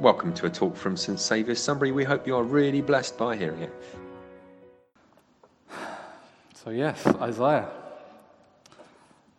Welcome to a talk from St Saviour's Sunbury. We hope you are really blessed by hearing it. So, yes, Isaiah.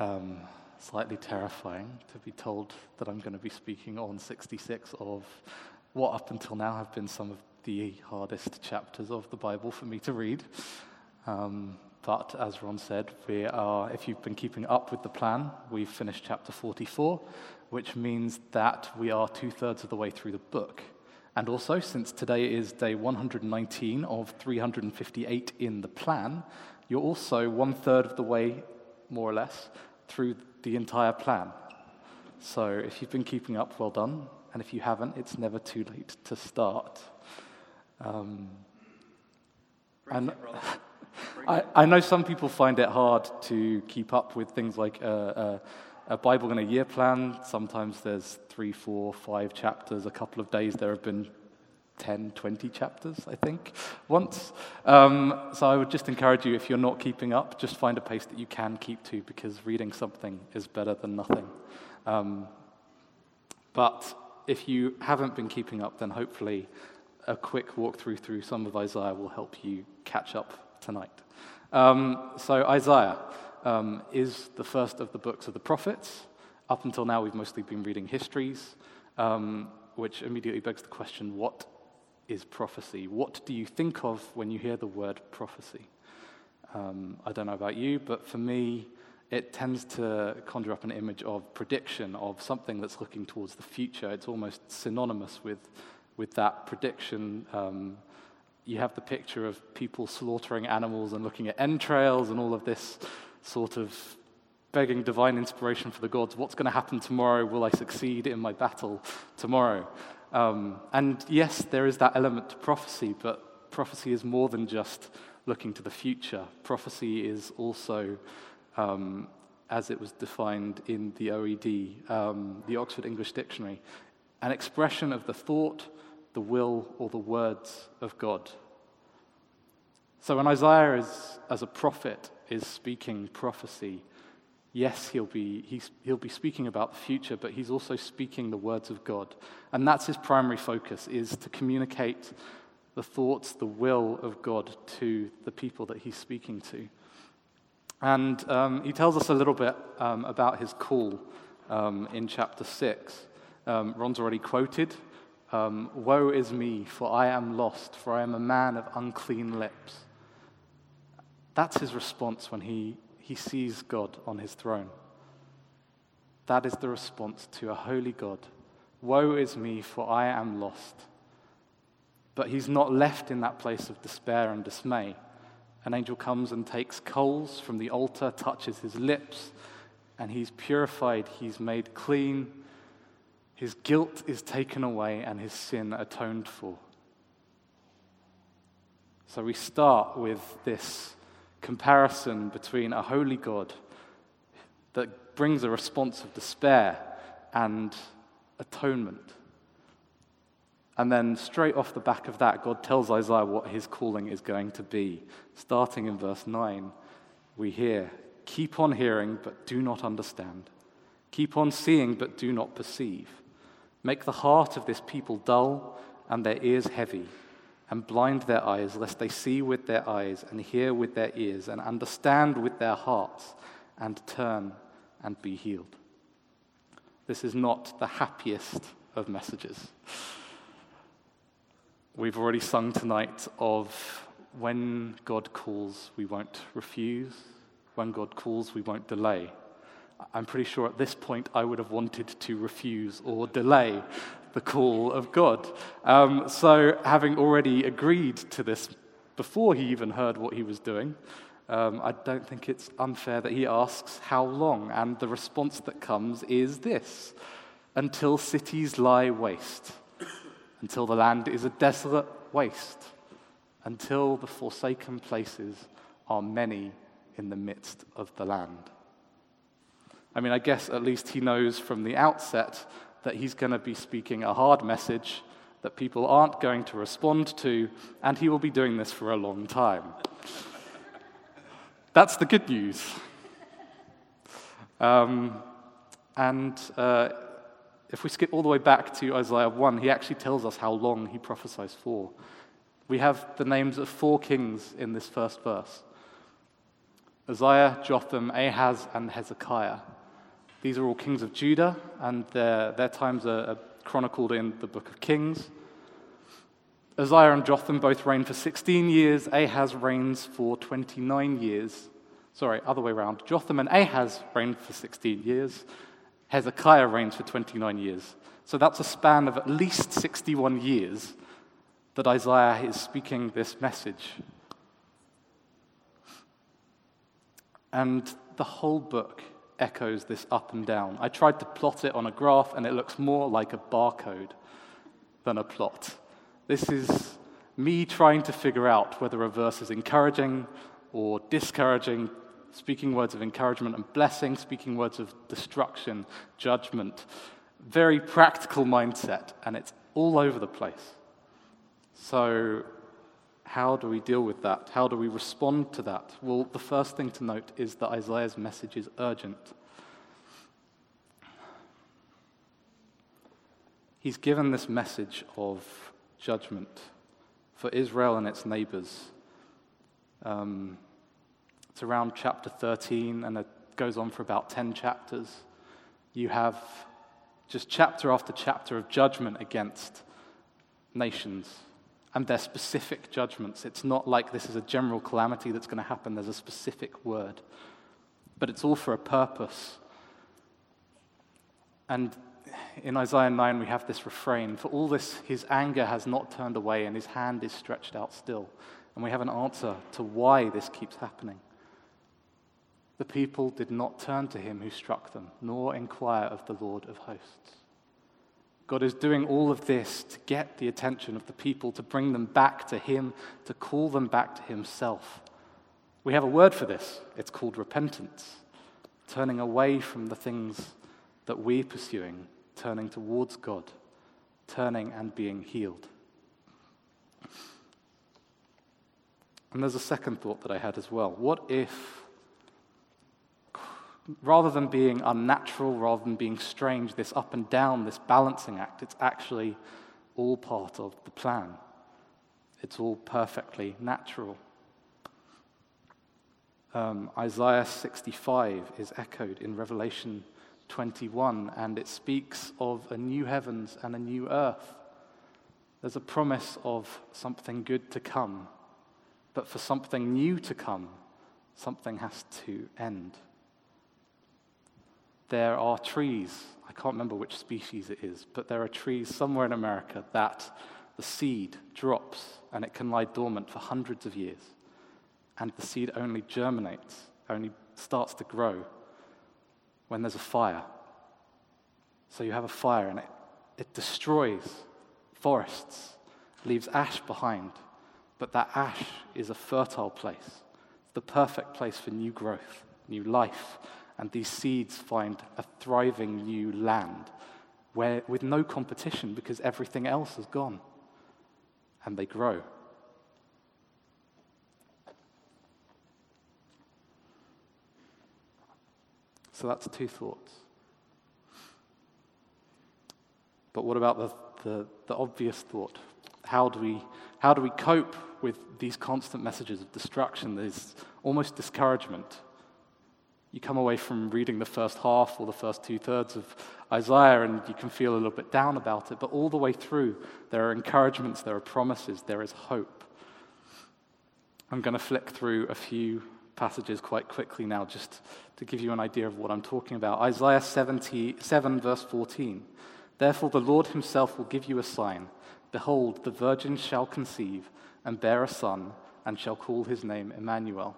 Um, slightly terrifying to be told that I'm going to be speaking on 66 of what up until now have been some of the hardest chapters of the Bible for me to read. Um, but as Ron said, we are, if you've been keeping up with the plan, we've finished chapter 44, which means that we are two thirds of the way through the book. And also, since today is day 119 of 358 in the plan, you're also one third of the way, more or less, through the entire plan. So if you've been keeping up, well done. And if you haven't, it's never too late to start. Um, and I, I, know some people find it hard to keep up with things like a, a, a Bible in a year plan. Sometimes there's three, four, five chapters. A couple of days there have been 10, 20 chapters, I think, once. Um, so I would just encourage you, if you're not keeping up, just find a pace that you can keep to because reading something is better than nothing. Um, but if you haven't been keeping up, then hopefully a quick walkthrough through some of Isaiah will help you catch up tonight. Um, so, Isaiah um, is the first of the books of the prophets. Up until now, we've mostly been reading histories, um, which immediately begs the question what is prophecy? What do you think of when you hear the word prophecy? Um, I don't know about you, but for me, it tends to conjure up an image of prediction, of something that's looking towards the future. It's almost synonymous with, with that prediction. Um, you have the picture of people slaughtering animals and looking at entrails and all of this sort of begging divine inspiration for the gods. What's going to happen tomorrow? Will I succeed in my battle tomorrow? Um, and yes, there is that element to prophecy, but prophecy is more than just looking to the future. Prophecy is also, um, as it was defined in the OED, um, the Oxford English Dictionary, an expression of the thought, the will, or the words of God. So when Isaiah, is, as a prophet, is speaking prophecy, yes, he'll be, he'll be speaking about the future, but he's also speaking the words of God. And that's his primary focus, is to communicate the thoughts, the will of God to the people that he's speaking to. And um, he tells us a little bit um, about his call um, in chapter 6. Um, Ron's already quoted um, Woe is me, for I am lost, for I am a man of unclean lips. That's his response when he he sees God on his throne. That is the response to a holy God. Woe is me, for I am lost. But he's not left in that place of despair and dismay. An angel comes and takes coals from the altar, touches his lips, and he's purified, he's made clean. His guilt is taken away and his sin atoned for. So we start with this comparison between a holy God that brings a response of despair and atonement. And then, straight off the back of that, God tells Isaiah what his calling is going to be. Starting in verse 9, we hear, Keep on hearing, but do not understand. Keep on seeing, but do not perceive. Make the heart of this people dull and their ears heavy and blind their eyes, lest they see with their eyes and hear with their ears and understand with their hearts and turn and be healed. This is not the happiest of messages. We've already sung tonight of when God calls, we won't refuse. When God calls, we won't delay. I'm pretty sure at this point I would have wanted to refuse or delay the call of God. Um, so, having already agreed to this before he even heard what he was doing, um, I don't think it's unfair that he asks how long. And the response that comes is this until cities lie waste, until the land is a desolate waste, until the forsaken places are many in the midst of the land. I mean, I guess at least he knows from the outset that he's going to be speaking a hard message that people aren't going to respond to, and he will be doing this for a long time. That's the good news. Um, and uh, if we skip all the way back to Isaiah 1, he actually tells us how long he prophesies for. We have the names of four kings in this first verse Uzziah, Jotham, Ahaz, and Hezekiah. These are all kings of Judah, and their, their times are, chronicled in the book of Kings. Uzziah and Jotham both reign for 16 years. Ahaz reigns for 29 years. Sorry, other way around. Jotham and Ahaz reigned for 16 years. Hezekiah reigns for 29 years. So that's a span of at least 61 years that Isaiah is speaking this message. And the whole book echoes this up and down. I tried to plot it on a graph, and it looks more like a barcode than a plot. This is me trying to figure out whether a verse is encouraging or discouraging, speaking words of encouragement and blessing, speaking words of destruction, judgment. Very practical mindset, and it's all over the place. So, how do we deal with that? How do we respond to that? Well, the first thing to note is that Isaiah's message is urgent. He's given this message of judgment for Israel and its neighbors. Um, it's around chapter 13, and it goes on for about 10 chapters. You have just chapter after chapter of judgment against nations and their specific judgments. It's not like this is a general calamity that's going to happen, there's a specific word. But it's all for a purpose. And in Isaiah 9, we have this refrain For all this, his anger has not turned away, and his hand is stretched out still. And we have an answer to why this keeps happening. The people did not turn to him who struck them, nor inquire of the Lord of hosts. God is doing all of this to get the attention of the people, to bring them back to Him, to call them back to Himself. We have a word for this. It's called repentance, turning away from the things that we're pursuing, turning towards God, turning and being healed. And there's a second thought that I had as well. What if rather than being unnatural, rather than being strange, this up and down, this balancing act, it's actually all part of the plan. It's all perfectly natural. Um, Isaiah 65 is echoed in Revelation 21, and it speaks of a new heavens and a new earth. There's a promise of something good to come, but for something new to come, something has to end there are trees, I can't remember which species it is, but there are trees somewhere in America that the seed drops and it can lie dormant for hundreds of years. And the seed only germinates, only starts to grow when there's a fire. So you have a fire and it, it destroys forests, leaves ash behind. But that ash is a fertile place, the perfect place for new growth, new life, and these seeds find a thriving new land where, with no competition because everything else has gone. And they grow. So that's two thoughts. But what about the, the, the, obvious thought? How do, we, how do we cope with these constant messages of destruction, There's almost discouragement? You come away from reading the first half or the first two thirds of Isaiah and you can feel a little bit down about it, but all the way through, there are encouragements, there are promises, there is hope. I'm going to flick through a few passages quite quickly now just to give you an idea of what I'm talking about. Isaiah 77, verse 14. Therefore, the Lord himself will give you a sign. Behold, the virgin shall conceive and bear a son, and shall call his name Emmanuel.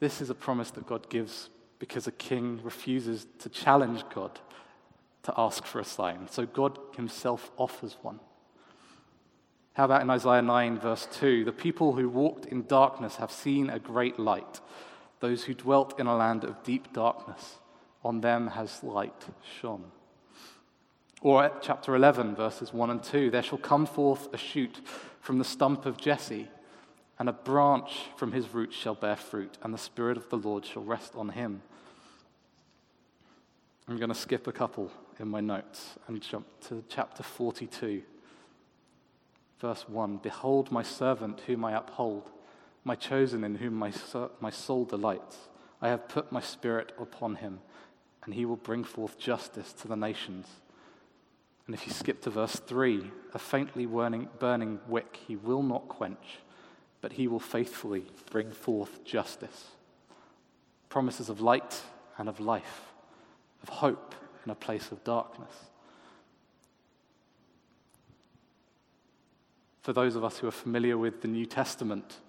This is a promise that God gives because a king refuses to challenge God to ask for a sign. So God himself offers one. How about in Isaiah 9, verse 2? The people who walked in darkness have seen a great light. Those who dwelt in a land of deep darkness, on them has light shone. Or at chapter 11, verses 1 and 2 There shall come forth a shoot from the stump of Jesse and a branch from his roots shall bear fruit, and the Spirit of the Lord shall rest on him. I'm going to skip a couple. in my notes and jump to chapter 42, verse 1 Behold, my servant whom I uphold, my chosen in whom my, my soul delights. I have put my spirit upon him, and he will bring forth justice to the nations. And if you skip to verse 3, a faintly burning, burning wick he will not quench, but he will faithfully bring forth justice. Promises of light and of life, of hope in a place of darkness. For those of us who are familiar with the New Testament,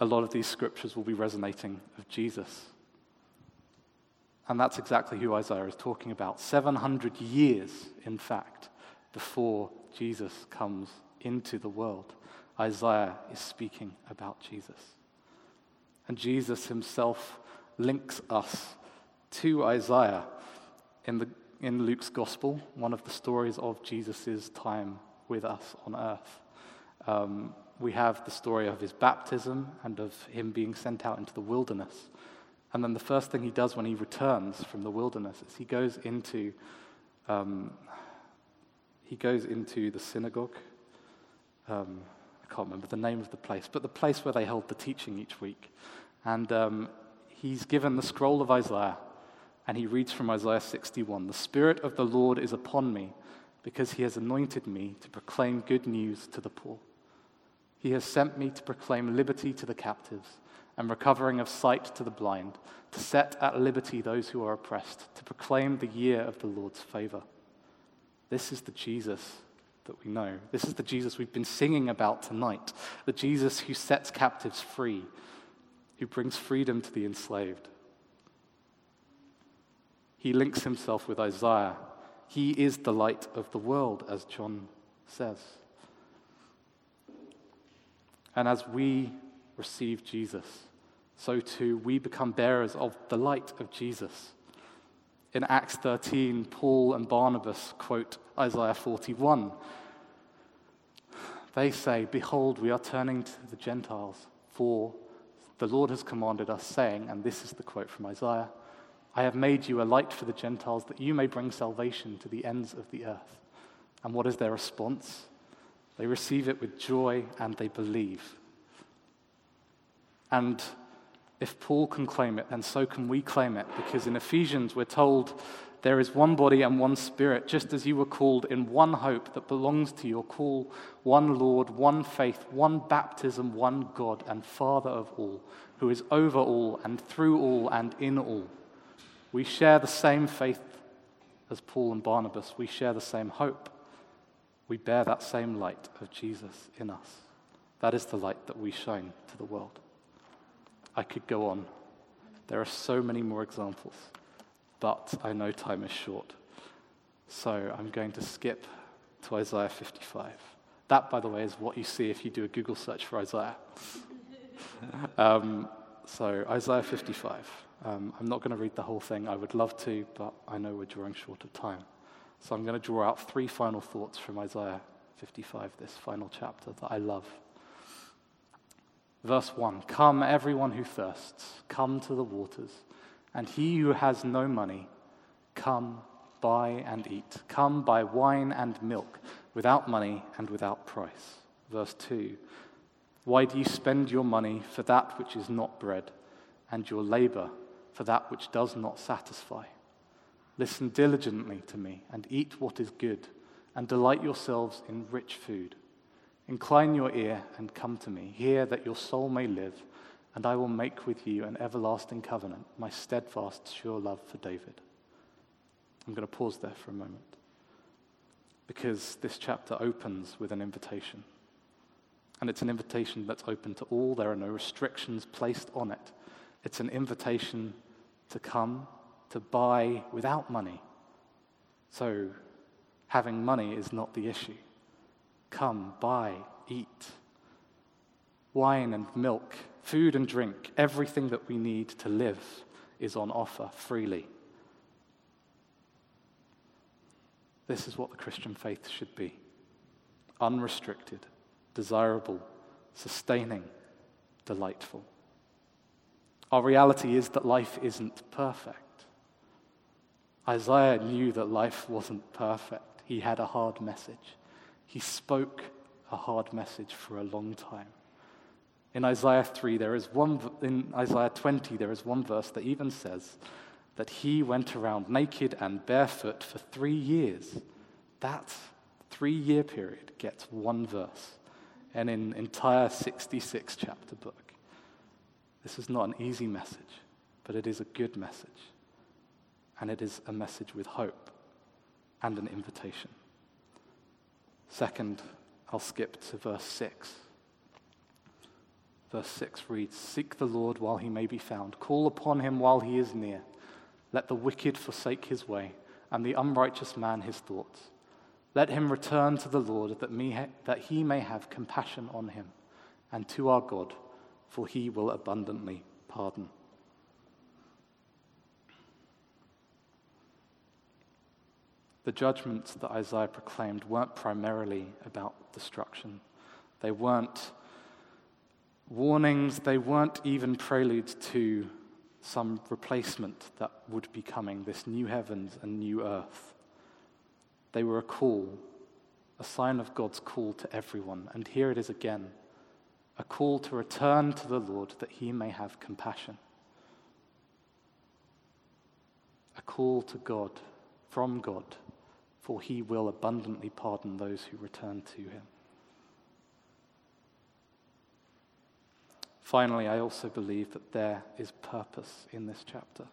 a lot of these scriptures will be resonating of Jesus. And that's exactly who Isaiah is talking about. 700 years, in fact, before Jesus comes into the world, Isaiah is speaking about Jesus. And Jesus himself links us to Isaiah in, the, in Luke's gospel, one of the stories of Jesus' time with us on earth. Um, we have the story of his baptism and of him being sent out into the wilderness. And then the first thing he does when he returns from the wilderness is he goes into, um, he goes into the synagogue. Um, can't remember the name of the place, but the place where they held the teaching each week. And um, he's given the scroll of Isaiah, and he reads from Isaiah 61 The Spirit of the Lord is upon me, because he has anointed me to proclaim good news to the poor. He has sent me to proclaim liberty to the captives and recovering of sight to the blind, to set at liberty those who are oppressed, to proclaim the year of the Lord's favor. This is the Jesus that we know. This is the Jesus we've been singing about tonight, the Jesus who sets captives free, who brings freedom to the enslaved. He links himself with Isaiah. He is the light of the world, as John says. And as we receive Jesus, so too we become bearers of the light of Jesus. In Acts 13, Paul and Barnabas quote Isaiah 41. They say, Behold, we are turning to the Gentiles, for the Lord has commanded us, saying, and this is the quote from Isaiah I have made you a light for the Gentiles, that you may bring salvation to the ends of the earth. And what is their response? They receive it with joy and they believe. And if Paul can claim it, then so can we claim it, because in Ephesians we're told there is one body and one spirit, just as you were called in one hope that belongs to your call, one Lord, one faith, one baptism, one God and Father of all, who is over all and through all and in all. We share the same faith as Paul and Barnabas, we share the same hope we bear that same light of Jesus in us. That is the light that we shine to the world. I could go on. There are so many more examples, but I know time is short. So I'm going to skip to Isaiah 55. That, by the way, is what you see if you do a Google search for Isaiah. um, so, Isaiah 55. Um, I'm not going to read the whole thing. I would love to, but I know we're drawing short of time. So I'm going to draw out three final thoughts from Isaiah 55, this final chapter that I love. Verse 1 Come, everyone who thirsts, come to the waters, and he who has no money, come, buy and eat. Come, buy wine and milk, without money and without price. Verse 2 Why do you spend your money for that which is not bread, and your labor for that which does not satisfy? Listen diligently to me and eat what is good, and delight yourselves in rich food. Incline your ear and come to me. Hear that your soul may live, and I will make with you an everlasting covenant, my steadfast, sure love for David. I'm going to pause there for a moment because this chapter opens with an invitation. And it's an invitation that's open to all. There are no restrictions placed on it. It's an invitation to come to buy without money. So having money is not the issue. Come, buy, eat. Wine and milk, food and drink, everything that we need to live is on offer freely. This is what the Christian faith should be unrestricted, desirable, sustaining, delightful. Our reality is that life isn't perfect. Isaiah knew that life wasn't perfect. He had a hard message. He spoke a hard message for a long time. In Isaiah 3, there is one, in Isaiah 20, there is one verse that even says that he went around naked and barefoot for three years. That three year period gets one verse and in an entire 66 chapter book. This is not an easy message, but it is a good message. And it is a message with hope and an invitation. Second, I'll skip to verse 6. Verse 6 reads Seek the Lord while he may be found, call upon him while he is near. Let the wicked forsake his way, and the unrighteous man his thoughts. Let him return to the Lord, that, me, that he may have compassion on him, and to our God, for he will abundantly pardon. The judgments that Isaiah proclaimed weren't primarily about destruction. They weren't warnings, they weren't even preludes to some replacement that would be coming, this new heavens and new earth. They were a call, a sign of God's call to everyone. And here it is again a call to return to the Lord that he may have compassion. A call to God, from God, for he will abundantly pardon those who return to him. Finally, I also believe that there is purpose in this chapter.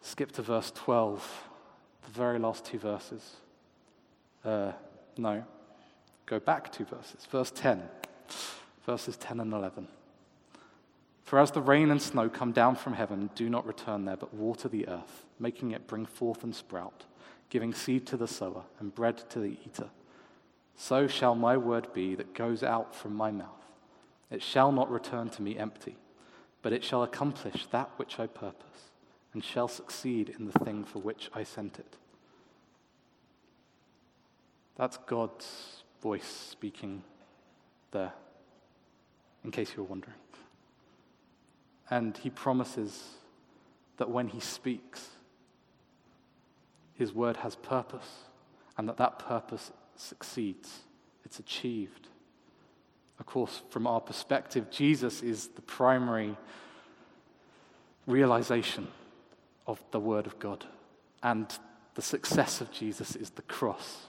Skip to verse 12, the very last two verses. Uh, no, go back two verses. Verse 10, verses 10 and 11. For as the rain and snow come down from heaven, do not return there, but water the earth, making it bring forth and sprout, giving seed to the sower and bread to the eater. So shall my word be that goes out from my mouth. It shall not return to me empty, but it shall accomplish that which I purpose, and shall succeed in the thing for which I sent it. That's God's voice speaking there, in case you were wondering. And he promises that when he speaks, his word has purpose, and that that purpose succeeds, it's achieved. Of course, from our perspective, Jesus is the primary realization of the Word of God. And the success of Jesus is the cross.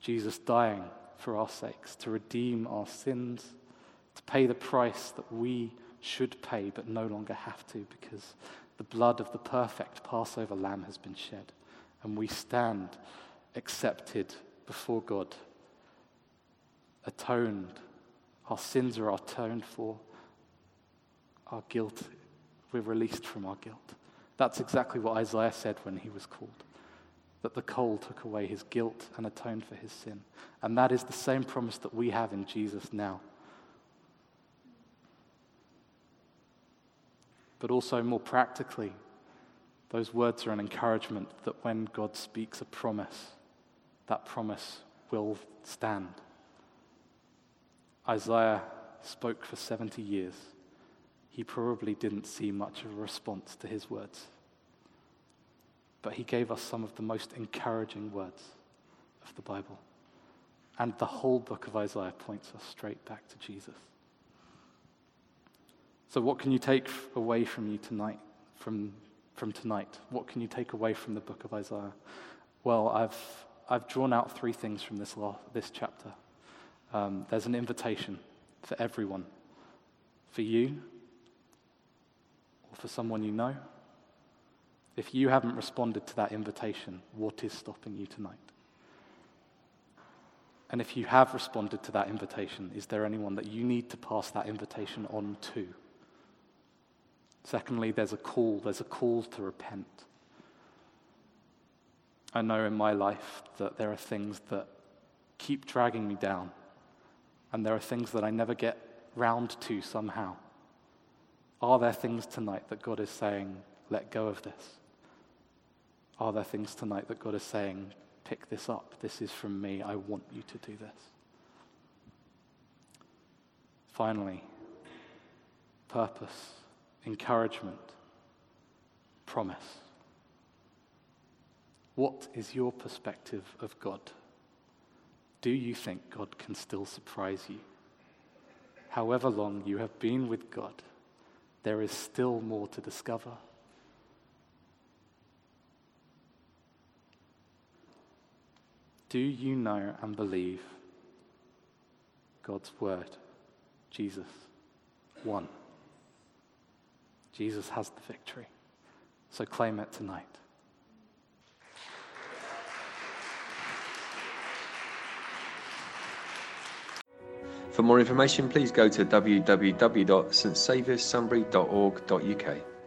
Jesus dying for our sakes, to redeem our sins, to pay the price that we should pay but no longer have to because the blood of the perfect Passover lamb has been shed. And we stand accepted before God, atoned our sins are atoned for. Our guilt, we're released from our guilt. That's exactly what Isaiah said when he was called that the coal took away his guilt and atoned for his sin. And that is the same promise that we have in Jesus now. But also, more practically, those words are an encouragement that when God speaks a promise, that promise will stand. Isaiah spoke for 70 years. He probably didn't see much of a response to his words. But he gave us some of the most encouraging words of the Bible. And the whole book of Isaiah points us straight back to Jesus. So, what can you take away from you tonight? From, from tonight, what can you take away from the book of Isaiah? Well, I've, I've drawn out three things from this, law, this chapter um, there's an invitation for everyone for you or for someone you know. If you haven't responded to that invitation, what is stopping you tonight? And if you have responded to that invitation, is there anyone that you need to pass that invitation on to? Secondly, there's a call. There's a call to repent. I know in my life that there are things that keep dragging me down and there are things that I never get round to somehow. Are there things tonight that God is saying, let go of this? Are there things tonight that God is saying, pick this up? This is from me. I want you to do this. Finally, purpose, encouragement, promise. What is your perspective of God? Do you think God can still surprise you? However long you have been with God, there is still more to discover. Do you know and believe God's word? Jesus won. Jesus has the victory. So claim it tonight. For more information, please go to www.stsavioursunbury.org.uk.